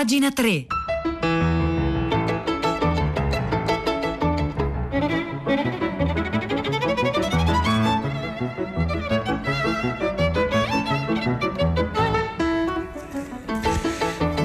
Pagina 3.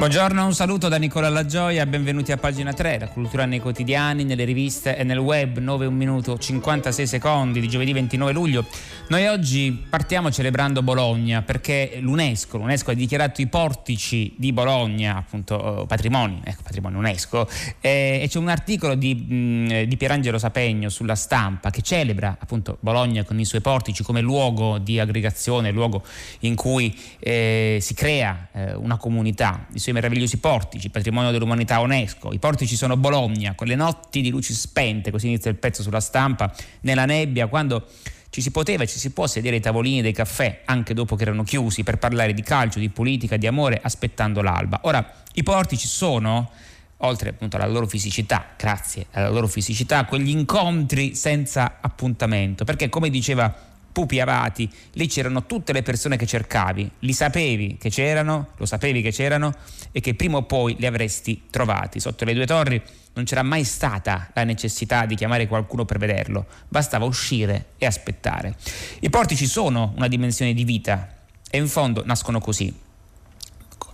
Buongiorno, un saluto da Nicola Lagioia, benvenuti a pagina 3, la cultura nei quotidiani, nelle riviste e nel web, 9 1 minuto 56 secondi di giovedì 29 luglio. Noi oggi partiamo celebrando Bologna perché l'UNESCO, l'UNESCO ha dichiarato i portici di Bologna, appunto eh, patrimoni, ecco patrimonio UNESCO, e, e c'è un articolo di, mh, di, Pierangelo Sapegno sulla stampa che celebra appunto Bologna con i suoi portici come luogo di aggregazione, luogo in cui eh, si crea eh, una comunità. I suoi meravigliosi portici, patrimonio dell'umanità UNESCO. I portici sono Bologna, con le notti di luci spente, così inizia il pezzo sulla stampa, nella nebbia, quando ci si poteva e ci si può sedere ai tavolini dei caffè, anche dopo che erano chiusi, per parlare di calcio, di politica, di amore, aspettando l'alba. Ora, i portici sono oltre appunto alla loro fisicità, grazie alla loro fisicità, quegli incontri senza appuntamento, perché come diceva Pupi Avati, lì c'erano tutte le persone che cercavi, li sapevi che c'erano, lo sapevi che c'erano e che prima o poi li avresti trovati. Sotto le due torri non c'era mai stata la necessità di chiamare qualcuno per vederlo, bastava uscire e aspettare. I portici sono una dimensione di vita e in fondo nascono così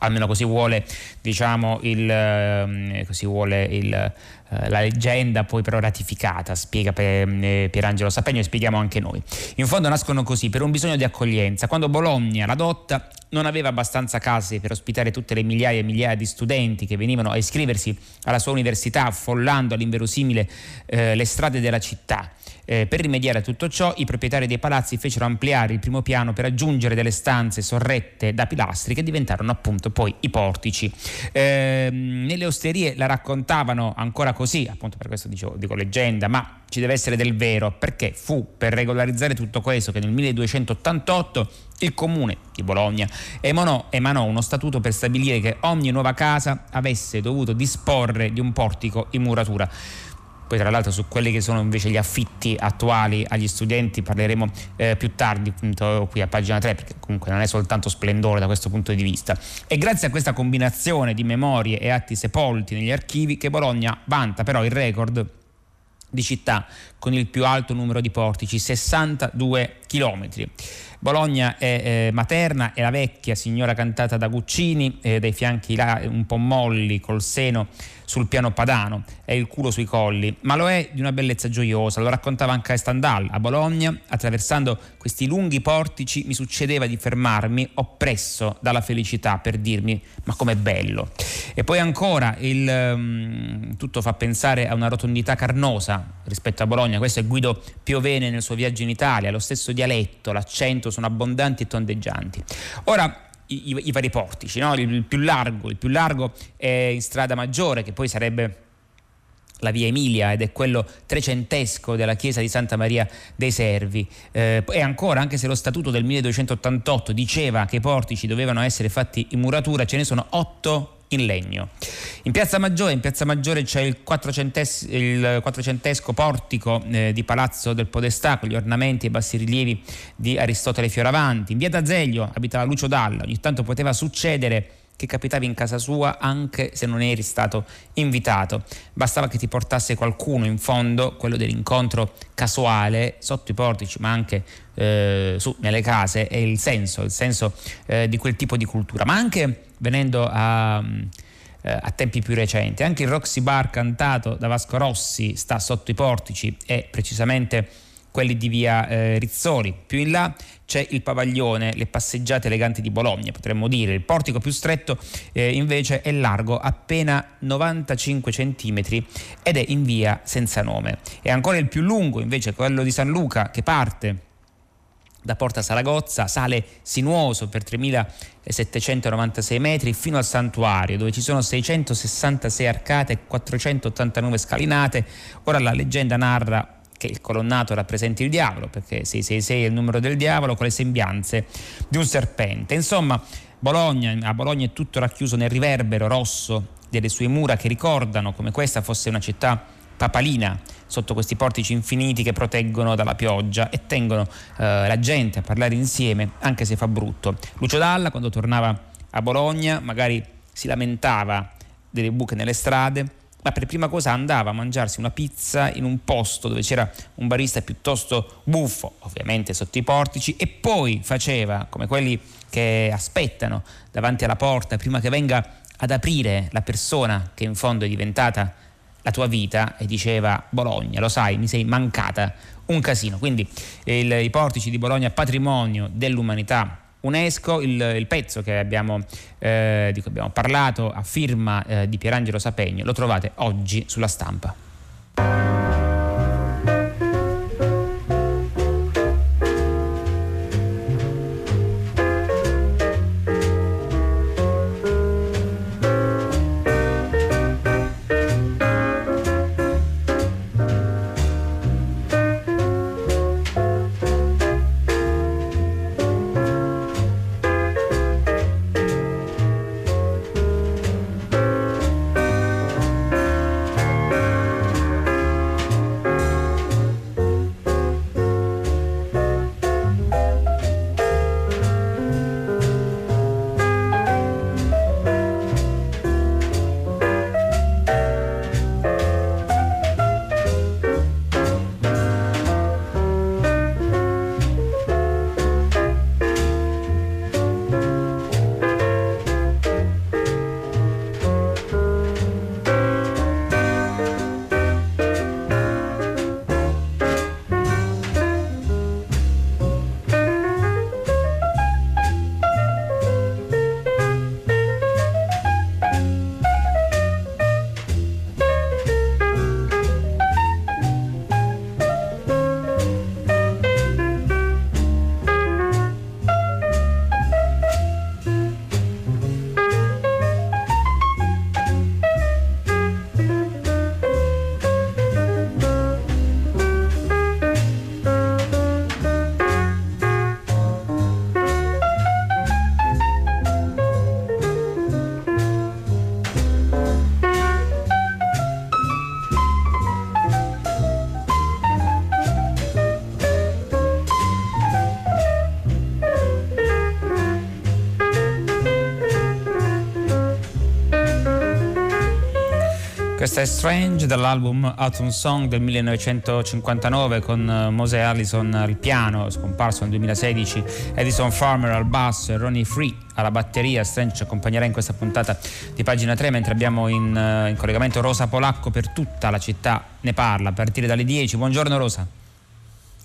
almeno così vuole, diciamo, il, ehm, così vuole il, la leggenda, poi però ratificata, spiega eh, Pierangelo Sapegno e spieghiamo anche noi. In fondo nascono così, per un bisogno di accoglienza. Quando Bologna, la Dotta, non aveva abbastanza case per ospitare tutte le migliaia e migliaia di studenti che venivano a iscriversi alla sua università, affollando all'inverosimile eh, le strade della città. Eh, per rimediare a tutto ciò, i proprietari dei palazzi fecero ampliare il primo piano per aggiungere delle stanze sorrette da pilastri che diventarono appunto poi i portici. Eh, nelle osterie la raccontavano ancora così, appunto per questo dicevo, dico leggenda, ma ci deve essere del vero, perché fu per regolarizzare tutto questo che nel 1288 il comune di Bologna emanò, emanò, uno statuto per stabilire che ogni nuova casa avesse dovuto disporre di un portico in muratura. Poi tra l'altro su quelli che sono invece gli affitti attuali agli studenti parleremo eh, più tardi appunto, qui a pagina 3 perché comunque non è soltanto splendore da questo punto di vista. E grazie a questa combinazione di memorie e atti sepolti negli archivi che Bologna vanta però il record di città con il più alto numero di portici, 62 chilometri. Bologna è eh, materna, è la vecchia signora cantata da Guccini, eh, dai fianchi là, un po' molli, col seno sul piano padano e il culo sui colli, ma lo è di una bellezza gioiosa. Lo raccontava anche Stendhal. A Bologna, attraversando questi lunghi portici, mi succedeva di fermarmi oppresso dalla felicità per dirmi ma com'è bello. E poi ancora il, um, tutto fa pensare a una rotondità carnosa rispetto a Bologna. Questo è Guido Piovene nel suo viaggio in Italia, lo stesso dialetto, l'accento sono abbondanti e tondeggianti. Ora, i, i, i vari portici, no? il, il, più largo, il più largo è in strada maggiore, che poi sarebbe la via Emilia ed è quello trecentesco della chiesa di Santa Maria dei Servi. Eh, e ancora, anche se lo statuto del 1288 diceva che i portici dovevano essere fatti in muratura, ce ne sono otto in legno. In Piazza Maggiore, in Piazza Maggiore c'è il, quattrocentes- il quattrocentesco portico eh, di Palazzo del Podestà con gli ornamenti e i bassorilievi di Aristotele Fioravanti. In Via d'Azeglio abitava Lucio Dalla, ogni tanto poteva succedere che capitavi in casa sua anche se non eri stato invitato. Bastava che ti portasse qualcuno in fondo, quello dell'incontro casuale sotto i portici, ma anche eh, su, nelle case, è il senso, il senso eh, di quel tipo di cultura. Ma anche venendo a, eh, a tempi più recenti, anche il Roxy Bar cantato da Vasco Rossi sta sotto i portici e precisamente quelli di via eh, Rizzoli. Più in là c'è il pavaglione, le passeggiate eleganti di Bologna, potremmo dire. Il portico più stretto eh, invece è largo appena 95 cm ed è in via senza nome. E ancora il più lungo invece quello di San Luca che parte da Porta Saragozza, sale sinuoso per 3796 metri fino al santuario dove ci sono 666 arcate e 489 scalinate. Ora la leggenda narra che il colonnato rappresenti il diavolo, perché 666 è il numero del diavolo, con le sembianze di un serpente. Insomma, Bologna, a Bologna è tutto racchiuso nel riverbero rosso delle sue mura che ricordano come questa fosse una città papalina sotto questi portici infiniti che proteggono dalla pioggia e tengono eh, la gente a parlare insieme anche se fa brutto. Lucio Dalla quando tornava a Bologna magari si lamentava delle buche nelle strade, ma per prima cosa andava a mangiarsi una pizza in un posto dove c'era un barista piuttosto buffo, ovviamente sotto i portici, e poi faceva come quelli che aspettano davanti alla porta prima che venga ad aprire la persona che in fondo è diventata la tua vita e diceva Bologna, lo sai, mi sei mancata un casino. Quindi il, i portici di Bologna patrimonio dell'umanità UNESCO, il, il pezzo abbiamo, eh, di cui abbiamo parlato a firma eh, di Pierangelo Sapegno, lo trovate oggi sulla stampa. Questa è Strange dall'album Autumn Song del 1959 con eh, Mose Allison al piano, scomparso nel 2016, Edison Farmer al basso e Ronnie Free alla batteria. Strange ci accompagnerà in questa puntata di pagina 3 mentre abbiamo in, eh, in collegamento Rosa Polacco per tutta la città ne parla a partire dalle 10. Buongiorno Rosa.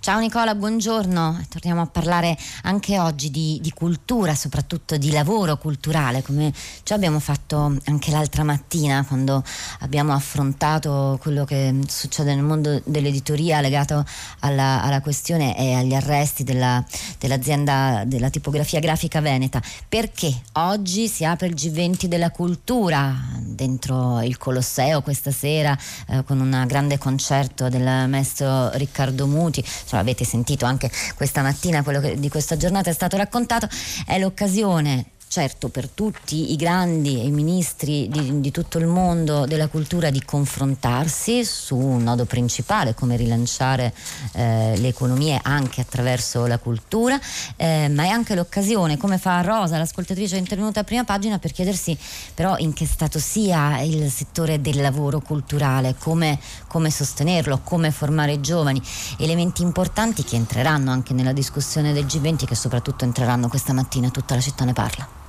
Ciao Nicola, buongiorno. Torniamo a parlare anche oggi di, di, cultura, soprattutto di lavoro culturale, come già abbiamo fatto anche l'altra mattina quando abbiamo affrontato quello che succede nel mondo dell'editoria legato alla, alla questione e agli arresti della, dell'azienda della tipografia grafica veneta. Perché oggi si apre il G20 della cultura dentro il Colosseo questa sera eh, con un grande concerto del maestro Riccardo Muti. Insomma, avete sentito anche questa mattina quello che di questa giornata è stato raccontato, è l'occasione certo per tutti i grandi e i ministri di, di, tutto il mondo della cultura di confrontarsi su un nodo principale come rilanciare eh, le economie anche attraverso la cultura. Eh, ma è anche l'occasione come fa Rosa l'ascoltatrice intervenuta a prima pagina per chiedersi però in che stato sia il settore del lavoro culturale come, come sostenerlo come formare i giovani. Elementi importanti che entreranno anche nella discussione del G20 che soprattutto entreranno questa mattina tutta la città ne parla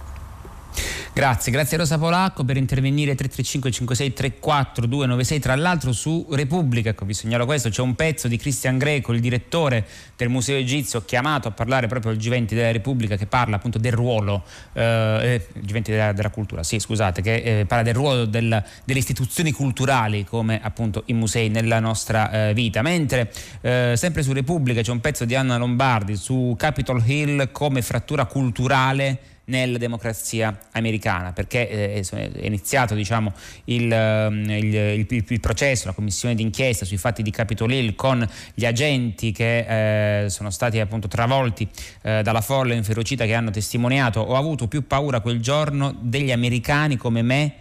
Grazie, grazie a Rosa Polacco per intervenire 335 56 34 296 tra l'altro su Repubblica, ecco vi segnalo questo, c'è un pezzo di Cristian Greco, il direttore del Museo Egizio chiamato a parlare proprio al G20 della Repubblica che parla appunto del ruolo, eh, eh G20 della, della, cultura, sì scusate, che eh, parla del ruolo del, delle istituzioni culturali come appunto i musei nella nostra eh, vita, mentre eh, sempre su Repubblica c'è un pezzo di Anna Lombardi su Capitol Hill come frattura culturale nella democrazia americana, perché eh, è iniziato diciamo, il, ehm, il, il, il, processo, la commissione d'inchiesta sui fatti di Capitol Hill con gli agenti che eh, sono stati appunto travolti eh, dalla folla inferocita che hanno testimoniato. Ho avuto più paura quel giorno degli americani come me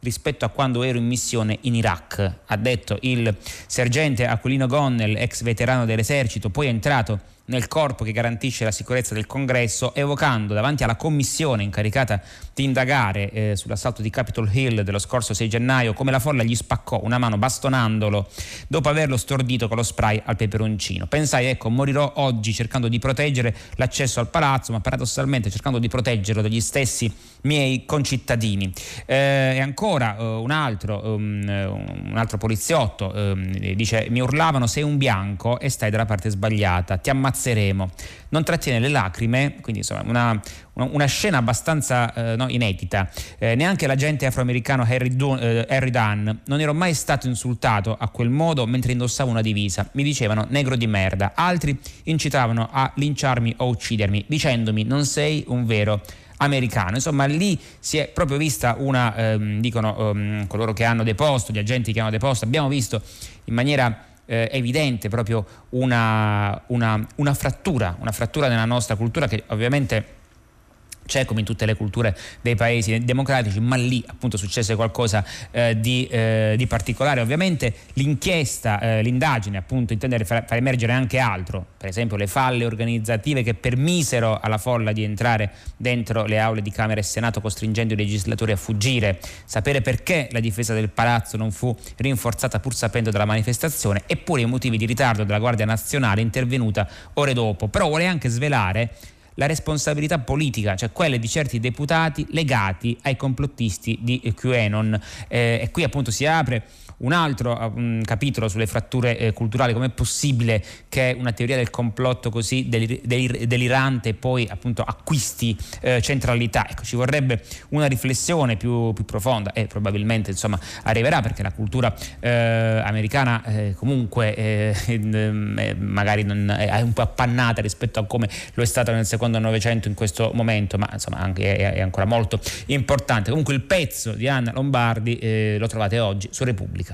rispetto a quando ero in missione in Iraq, ha detto il sergente Aquilino Gonnell, ex veterano dell'esercito, poi entrato nel corpo che garantisce la sicurezza del congresso, evocando davanti alla commissione incaricata di indagare eh, sull'assalto di Capitol Hill dello scorso 6 gennaio come la folla gli spaccò una mano bastonandolo dopo averlo stordito con lo spray al peperoncino. Pensai, ecco, morirò oggi cercando di proteggere l'accesso al palazzo, ma paradossalmente cercando di proteggerlo dagli stessi miei concittadini. Eh, e ancora eh, un, altro, um, un, altro, poliziotto um, dice mi urlavano sei un bianco e stai dalla parte sbagliata, ti ammazzeremo. Non trattiene le lacrime, quindi insomma una, una scena abbastanza eh, no, inedita. Eh, neanche l'agente afroamericano Harry, Dun, eh, Harry Dunn non ero mai stato insultato a quel modo mentre indossavo una divisa. Mi dicevano negro di merda. Altri incitavano a linciarmi o uccidermi dicendomi non sei un vero americano. Insomma, lì si è proprio vista una, ehm, dicono ehm, coloro che hanno deposto, gli agenti che hanno deposto, abbiamo visto in maniera eh, evidente proprio una, una, una, frattura, una frattura nella nostra cultura che ovviamente c'è come in tutte le culture dei paesi democratici, ma lì appunto successe qualcosa eh, di, eh, di, particolare. Ovviamente l'inchiesta, eh, l'indagine appunto intende far, far, emergere anche altro, per esempio le falle organizzative che permisero alla folla di entrare dentro le aule di Camera e Senato costringendo i legislatori a fuggire, sapere perché la difesa del palazzo non fu rinforzata pur sapendo della manifestazione, eppure i motivi di ritardo della Guardia Nazionale intervenuta ore dopo. Però vuole anche svelare la responsabilità politica, cioè quelle di certi deputati legati ai complottisti di QAnon. Eh, e qui appunto si apre un altro um, capitolo sulle fratture eh, culturali, com'è possibile che una teoria del complotto così delir- delir- delirante poi appunto acquisti eh, centralità? Ecco, ci vorrebbe una riflessione più, più, profonda e probabilmente insomma arriverà perché la cultura eh, americana eh, comunque eh, magari non, è un po' appannata rispetto a come lo è stata nel secondo Novecento in questo momento, ma insomma anche è, è ancora molto importante. Comunque il pezzo di Anna Lombardi lo trovate oggi su Repubblica.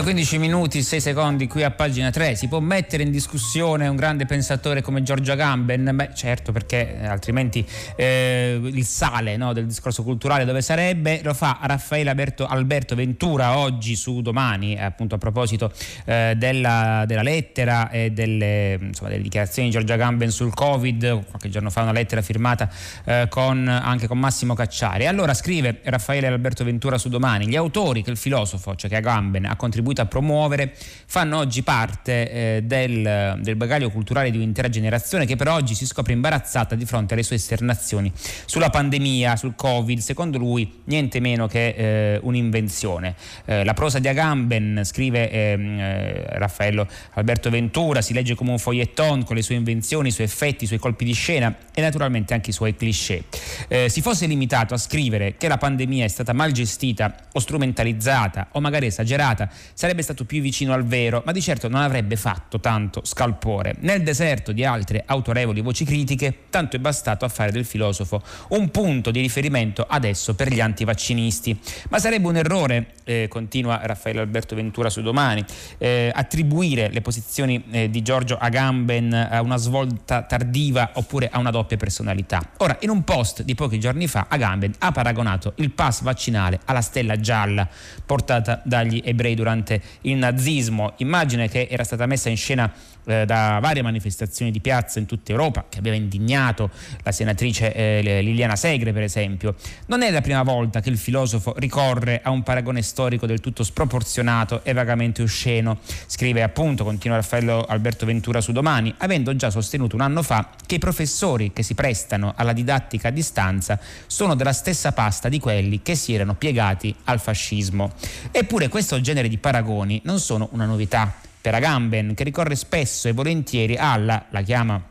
Poi 15 minuti, 6 secondi qui a pagina 3. Si può mettere in discussione un grande pensatore come Giorgio Agamben? Beh, certo, perché altrimenti eh, il sale no, del discorso culturale dove sarebbe? Lo fa Raffaele Alberto, Alberto Ventura oggi su Domani, appunto a proposito eh, della, della, lettera e delle, insomma, delle, dichiarazioni di Giorgio Agamben sul Covid. Qualche giorno fa una lettera firmata eh, con, anche con Massimo Cacciari. Allora scrive Raffaele Alberto Ventura su Domani: gli autori che il filosofo, cioè che Agamben, ha contribuito contribuito a promuovere fanno oggi parte eh, del, del, bagaglio culturale di un'intera generazione che per oggi si scopre imbarazzata di fronte alle sue esternazioni sulla pandemia, sul Covid, secondo lui niente meno che eh, un'invenzione. Eh, la prosa di Agamben, scrive ehm, eh, Raffaello Alberto Ventura, si legge come un foglietton con le sue invenzioni, i suoi effetti, i suoi colpi di scena e naturalmente anche i suoi cliché. Eh, si fosse limitato a scrivere che la pandemia è stata mal gestita o strumentalizzata o magari esagerata, sarebbe stato più vicino al vero, ma di certo non avrebbe fatto tanto scalpore. Nel deserto di altre autorevoli voci critiche, tanto è bastato a fare del filosofo un punto di riferimento adesso per gli antivaccinisti. Ma sarebbe un errore, eh, continua Raffaele Alberto Ventura su domani, eh, attribuire le posizioni eh, di Giorgio Agamben a una svolta tardiva oppure a una doppia personalità. Ora, in un post di pochi giorni fa, Agamben ha paragonato il pass vaccinale alla stella gialla portata dagli ebrei durante il nazismo, immagine che era stata messa in scena eh, da varie manifestazioni di piazza in tutta Europa, che aveva indignato la senatrice eh, Liliana Segre, per esempio. Non è la prima volta che il filosofo ricorre a un paragone storico del tutto sproporzionato e vagamente osceno. Scrive appunto, continua Raffaello Alberto Ventura su domani, avendo già sostenuto un anno fa che i professori che si prestano alla didattica a distanza sono della stessa pasta di quelli che si erano piegati al fascismo. Eppure questo genere di paragoni. Non sono una novità. Per Agamben che ricorre spesso e volentieri alla, la chiama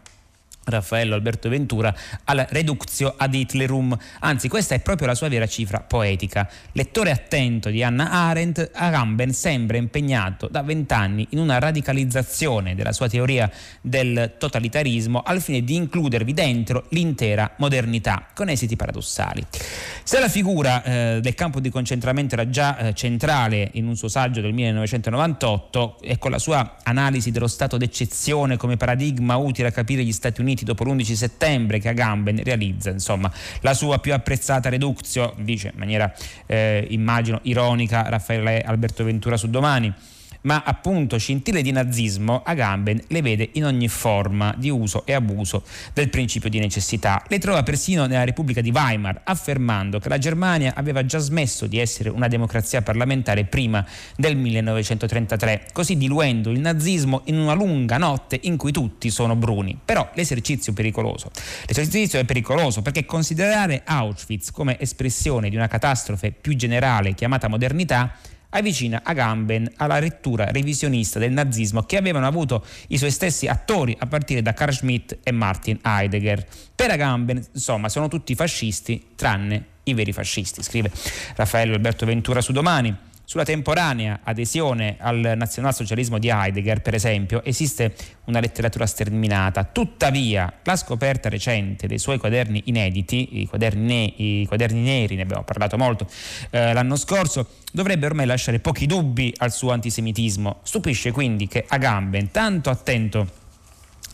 Raffaello Alberto Ventura al reductio ad Hitlerum, anzi questa è proprio la sua vera cifra poetica. Lettore attento di Anna Arendt, Agamben sembra impegnato da vent'anni in una radicalizzazione della sua teoria del totalitarismo al fine di includervi dentro l'intera modernità, con esiti paradossali. Se la figura eh, del campo di concentramento era già eh, centrale in un suo saggio del 1998 e con la sua analisi dello stato d'eccezione come paradigma utile a capire gli Stati Uniti partiti dopo l'11 settembre che Agamben realizza insomma, la sua più apprezzata reductio, dice in maniera eh, immagino ironica Raffaele Alberto Ventura su domani ma appunto scintille di nazismo Agamben le vede in ogni forma di uso e abuso del principio di necessità. Le trova persino nella Repubblica di Weimar, affermando che la Germania aveva già smesso di essere una democrazia parlamentare prima del 1933, così diluendo il nazismo in una lunga notte in cui tutti sono bruni. Però l'esercizio è pericoloso. L'esercizio è pericoloso perché considerare Auschwitz come espressione di una catastrofe più generale chiamata modernità avvicina Agamben alla lettura revisionista del nazismo che avevano avuto i suoi stessi attori a partire da Carl Schmitt e Martin Heidegger. Per Agamben, insomma, sono tutti fascisti tranne i veri fascisti, scrive Raffaello Alberto Ventura su Domani. Sulla temporanea adesione al nazionalsocialismo di Heidegger, per esempio, esiste una letteratura sterminata. Tuttavia, la scoperta recente dei suoi quaderni inediti, i quaderni, i quaderni neri, ne abbiamo parlato molto eh, l'anno scorso, dovrebbe ormai lasciare pochi dubbi al suo antisemitismo. Stupisce quindi che Agamben, tanto attento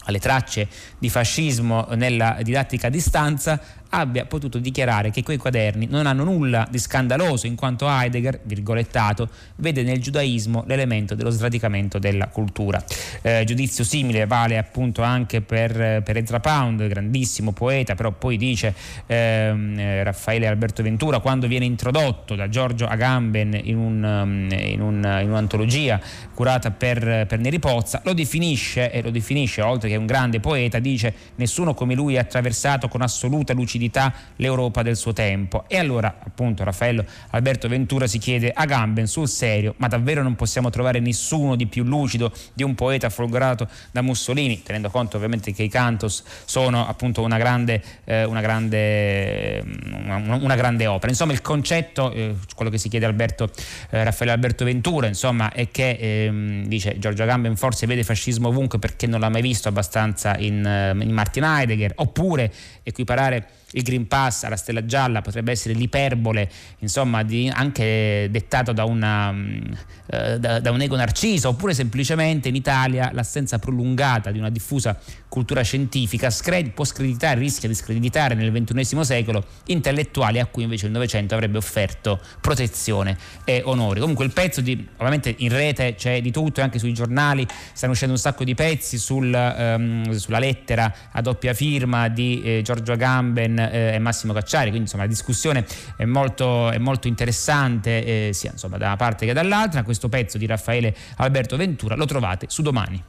alle tracce di fascismo nella didattica a distanza, abbia potuto dichiarare che quei quaderni non hanno nulla di scandaloso in quanto Heidegger, virgolettato, vede nel giudaismo l'elemento dello sradicamento della cultura. Eh, giudizio simile vale appunto anche per, per Ezra Pound, grandissimo poeta, però poi dice ehm, eh, Raffaele Alberto Ventura quando viene introdotto da Giorgio Agamben in, un, um, in, un, in un'antologia curata per, per Neri Pozza, lo definisce e lo definisce oltre che un grande poeta, dice nessuno come lui ha attraversato con assoluta lucidità lucidità l'Europa del suo tempo. E allora appunto Raffaello Alberto Ventura si chiede a Gamben sul serio, ma davvero non possiamo trovare nessuno di più lucido di un poeta folgorato da Mussolini, tenendo conto ovviamente che i cantos sono appunto una grande, eh, una grande, una, una grande opera. Insomma il concetto, eh, quello che si chiede Alberto, eh, Raffaello Alberto Ventura, insomma, è che ehm, dice Giorgio Agamben forse vede fascismo ovunque perché non l'ha mai visto abbastanza in, eh, in Martin Heidegger, oppure equiparare il Green Pass alla stella gialla potrebbe essere l'iperbole, insomma, di, anche dettato da, una, mm, eh, da, da, un ego narciso, oppure semplicemente in Italia l'assenza prolungata di una diffusa cultura scientifica scred- può screditare, rischia di screditare nel XXI secolo intellettuali a cui invece il Novecento avrebbe offerto protezione e onore. Comunque il pezzo di, ovviamente in rete c'è di tutto, anche sui giornali stanno uscendo un sacco di pezzi sul, um, sulla lettera a doppia firma di eh, Giorgio Agamben eh, e Massimo Cacciari, quindi insomma la discussione è molto, è molto interessante eh, sia insomma, da una parte che dall'altra. Questo pezzo di Raffaele Alberto Ventura lo trovate su domani.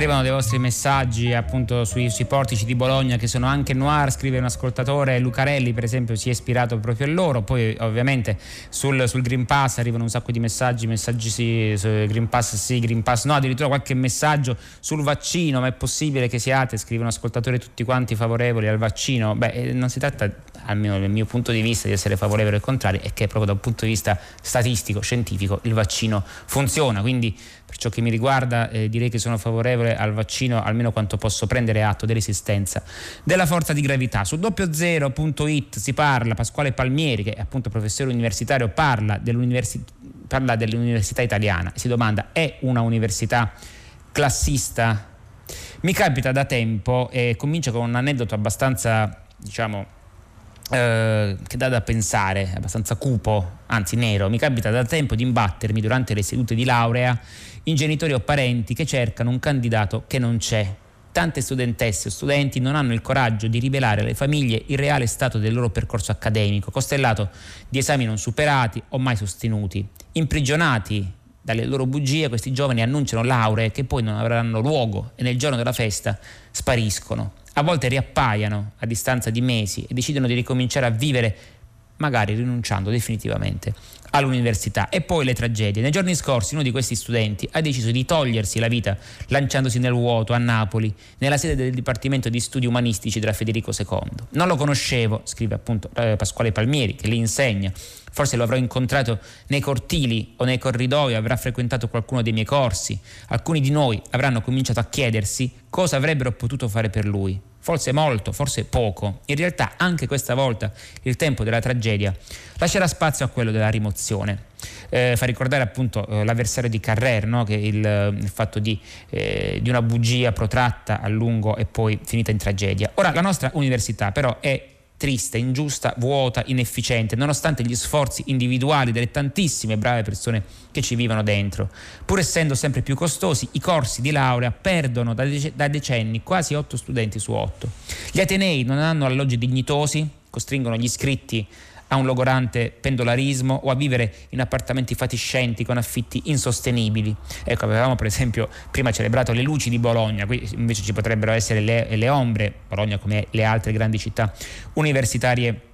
Arrivano dei vostri messaggi appunto sui, sui, portici di Bologna che sono anche noir, scrive un ascoltatore, Lucarelli per esempio si è ispirato proprio a loro, poi ovviamente sul, sul Green Pass arrivano un sacco di messaggi, messaggi sì, Green Pass sì, Green Pass no, addirittura qualche messaggio sul vaccino, ma è possibile che siate, scrive un ascoltatore tutti quanti favorevoli al vaccino, beh eh, non si tratta almeno dal mio punto di vista di essere favorevoli al contrario, è che proprio da un punto di vista statistico, scientifico il vaccino funziona, quindi per ciò che mi riguarda eh, direi che sono favorevole al vaccino almeno quanto posso prendere atto dell'esistenza della forza di gravità. Su doppiozero.it si parla, Pasquale Palmieri che è appunto professore universitario parla, dell'universi- parla dell'università italiana e si domanda è una università classista? Mi capita da tempo e comincia con un aneddoto abbastanza diciamo eh, che dà da pensare, abbastanza cupo, anzi nero. Mi capita da tempo di imbattermi durante le sedute di laurea in genitori o parenti che cercano un candidato che non c'è. Tante studentesse o studenti non hanno il coraggio di rivelare alle famiglie il reale stato del loro percorso accademico, costellato di esami non superati o mai sostenuti. Imprigionati dalle loro bugie, questi giovani annunciano lauree che poi non avranno luogo e nel giorno della festa spariscono. A volte riappaiano a distanza di mesi e decidono di ricominciare a vivere magari rinunciando definitivamente all'università. E poi le tragedie. Nei giorni scorsi uno di questi studenti ha deciso di togliersi la vita lanciandosi nel vuoto a Napoli, nella sede del Dipartimento di Studi Umanistici della Federico II. Non lo conoscevo, scrive appunto eh, Pasquale Palmieri, che li insegna. Forse lo avrò incontrato nei cortili o nei corridoi, avrà frequentato qualcuno dei miei corsi. Alcuni di noi avranno cominciato a chiedersi cosa avrebbero potuto fare per lui forse molto, forse poco. In realtà anche questa volta il tempo della tragedia lascerà spazio a quello della rimozione. Eh, fa ricordare appunto eh, l'avversario di Carrère, no? che il, il fatto di, eh, di una bugia protratta a lungo e poi finita in tragedia. Ora la nostra università però è triste, ingiusta, vuota, inefficiente, nonostante gli sforzi individuali delle tantissime brave persone che ci vivono dentro. Pur essendo sempre più costosi, i corsi di laurea perdono da, dec- da decenni quasi 8 studenti su 8. Gli Atenei non hanno alloggi dignitosi, costringono gli iscritti a un logorante pendolarismo o a vivere in appartamenti fatiscenti con affitti insostenibili. Ecco, avevamo per esempio prima celebrato le luci di Bologna, qui invece ci potrebbero essere le, le ombre, Bologna come le altre grandi città universitarie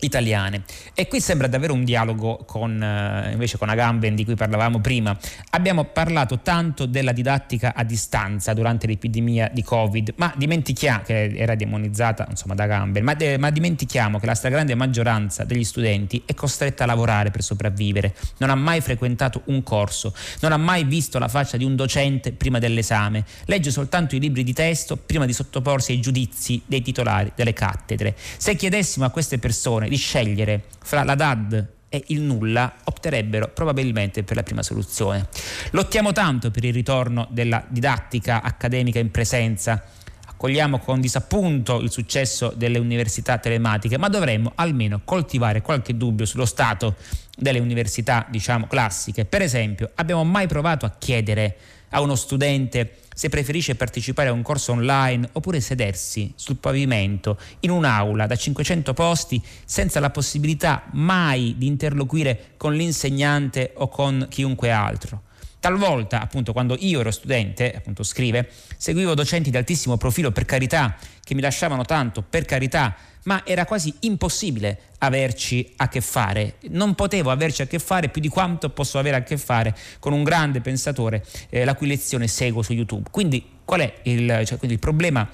italiane. E qui sembra davvero un dialogo con, eh, invece con Agamben di cui parlavamo prima. Abbiamo parlato tanto della didattica a distanza durante l'epidemia di Covid, ma dimentichiamo che era demonizzata insomma, da Agamben, ma, de, ma dimentichiamo che la stragrande maggioranza degli studenti è costretta a lavorare per sopravvivere, non ha mai frequentato un corso, non ha mai visto la faccia di un docente prima dell'esame, legge soltanto i libri di testo prima di sottoporsi ai giudizi dei titolari delle cattedre. Se chiedessimo a queste persone di scegliere fra la DAD e il nulla opterebbero probabilmente per la prima soluzione. Lottiamo tanto per il ritorno della didattica accademica in presenza, accogliamo con disappunto il successo delle università telematiche, ma dovremmo almeno coltivare qualche dubbio sullo stato delle università, diciamo, classiche. Per esempio, abbiamo mai provato a chiedere a uno studente se preferisce partecipare a un corso online oppure sedersi sul pavimento in un'aula da 500 posti senza la possibilità mai di interloquire con l'insegnante o con chiunque altro. Talvolta, appunto, quando io ero studente, appunto scrive, seguivo docenti di altissimo profilo per carità, che mi lasciavano tanto per carità, ma era quasi impossibile averci a che fare. Non potevo averci a che fare più di quanto posso avere a che fare con un grande pensatore, eh, la cui lezione seguo su YouTube. Quindi qual è il, cioè, quindi il problema?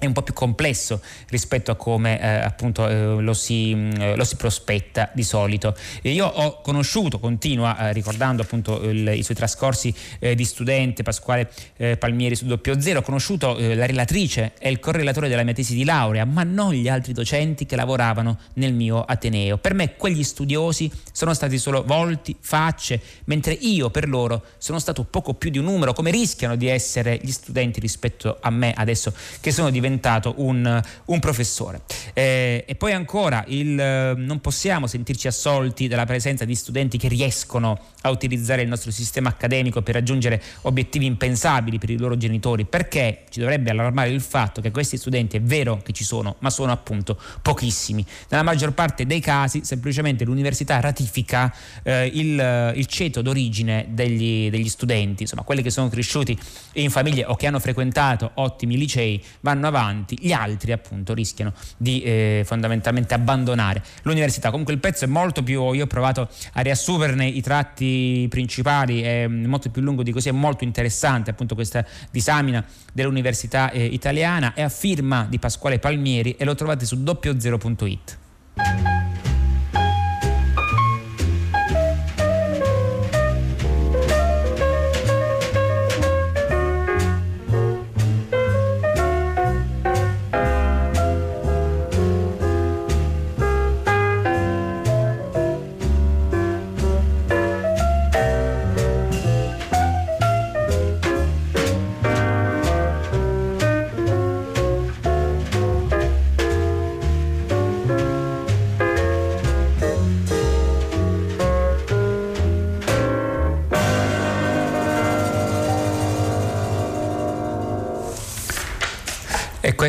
È un po' più complesso rispetto a come eh, appunto eh, lo, si, mm, lo, si, prospetta di solito. Io ho conosciuto, continua eh, ricordando appunto il, i suoi trascorsi eh, di studente Pasquale eh, Palmieri su doppio zero, ho conosciuto eh, la relatrice e il correlatore della mia tesi di laurea, ma non gli altri docenti che lavoravano nel mio Ateneo. Per me quegli studiosi sono stati solo volti, facce, mentre io per loro sono stato poco più di un numero, come rischiano di essere gli studenti rispetto a me adesso che sono diventato diventato un, un professore. Eh, e poi ancora il, non possiamo sentirci assolti dalla presenza di studenti che riescono a utilizzare il nostro sistema accademico per raggiungere obiettivi impensabili per i loro genitori, perché ci dovrebbe allarmare il fatto che questi studenti è vero che ci sono, ma sono appunto pochissimi. Nella maggior parte dei casi semplicemente l'università ratifica eh, il, il, ceto d'origine degli, degli studenti, insomma quelli che sono cresciuti in famiglie o che hanno frequentato ottimi licei vanno avanti, avanti, gli altri appunto rischiano di eh, fondamentalmente abbandonare l'università. Comunque il pezzo è molto più, io ho provato a riassumerne i tratti principali, è mm, molto più lungo di così, è molto interessante appunto questa disamina dell'università eh, italiana, è a firma di Pasquale Palmieri e lo trovate su 00.it.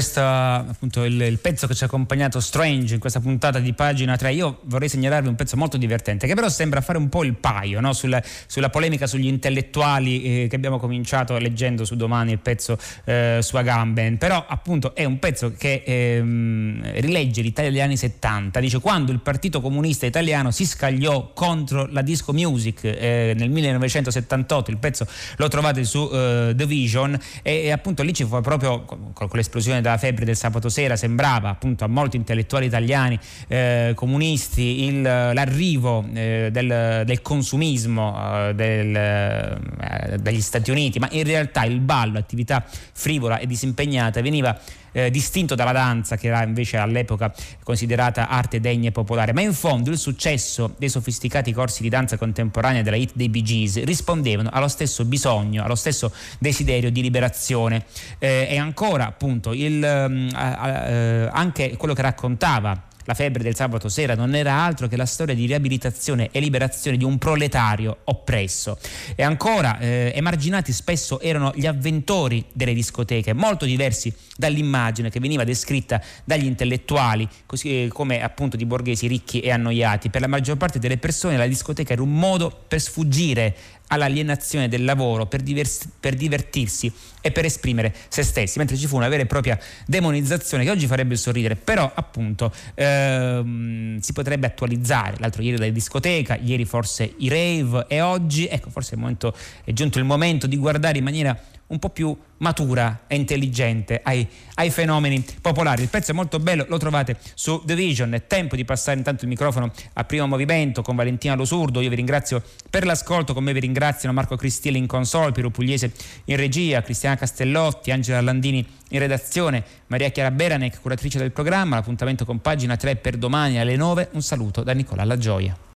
questa, appunto, il, il, pezzo che ci ha accompagnato Strange in questa puntata di pagina 3, io vorrei segnalarvi un pezzo molto divertente che però sembra fare un po' il paio no? sulla, sulla, polemica sugli intellettuali eh, che abbiamo cominciato leggendo su domani il pezzo eh, su Agamben, però appunto è un pezzo che ehm, rilegge l'Italia degli anni 70, dice quando il Partito Comunista Italiano si scagliò contro la disco music eh, nel 1978, il pezzo lo trovate su eh, The Vision e, e, appunto lì ci fu proprio con, con l'esplosione da della febbre del sabato sera sembrava appunto a molti intellettuali italiani eh, comunisti il, l'arrivo eh, del, del, consumismo eh, del, eh, degli Stati Uniti, ma in realtà il ballo, attività frivola e disimpegnata, veniva eh, distinto dalla danza che era invece all'epoca considerata arte degna e popolare, ma in fondo il successo dei sofisticati corsi di danza contemporanea della hit dei Bee Gees rispondevano allo stesso bisogno, allo stesso desiderio di liberazione. Eh, e ancora appunto il, eh, anche quello che raccontava la febbre del sabato sera non era altro che la storia di riabilitazione e liberazione di un proletario oppresso. E ancora eh, emarginati spesso erano gli avventori delle discoteche, molto diversi dall'immagine che veniva descritta dagli intellettuali, così eh, come appunto di borghesi ricchi e annoiati. Per la maggior parte delle persone la discoteca era un modo per sfuggire all'alienazione del lavoro, per, divers- per, divertirsi e per esprimere se stessi, mentre ci fu una vera e propria demonizzazione che oggi farebbe sorridere, però appunto ehm, si potrebbe attualizzare. L'altro ieri la discoteca, ieri forse i rave e oggi, ecco, forse è, momento, è giunto il momento di guardare in maniera un po' più matura e intelligente ai, ai, fenomeni popolari. Il pezzo è molto bello, lo trovate su The Vision. È tempo di passare intanto il microfono a primo movimento con Valentina Losurdo. Io vi ringrazio per l'ascolto, con me vi ringraziano Marco Cristielli in console, Piero Pugliese in regia, Cristiana Castellotti, Angela Landini in redazione, Maria Chiara Beranec, curatrice del programma. L'appuntamento con pagina 3 per domani alle 9. Un saluto da Nicola La Gioia.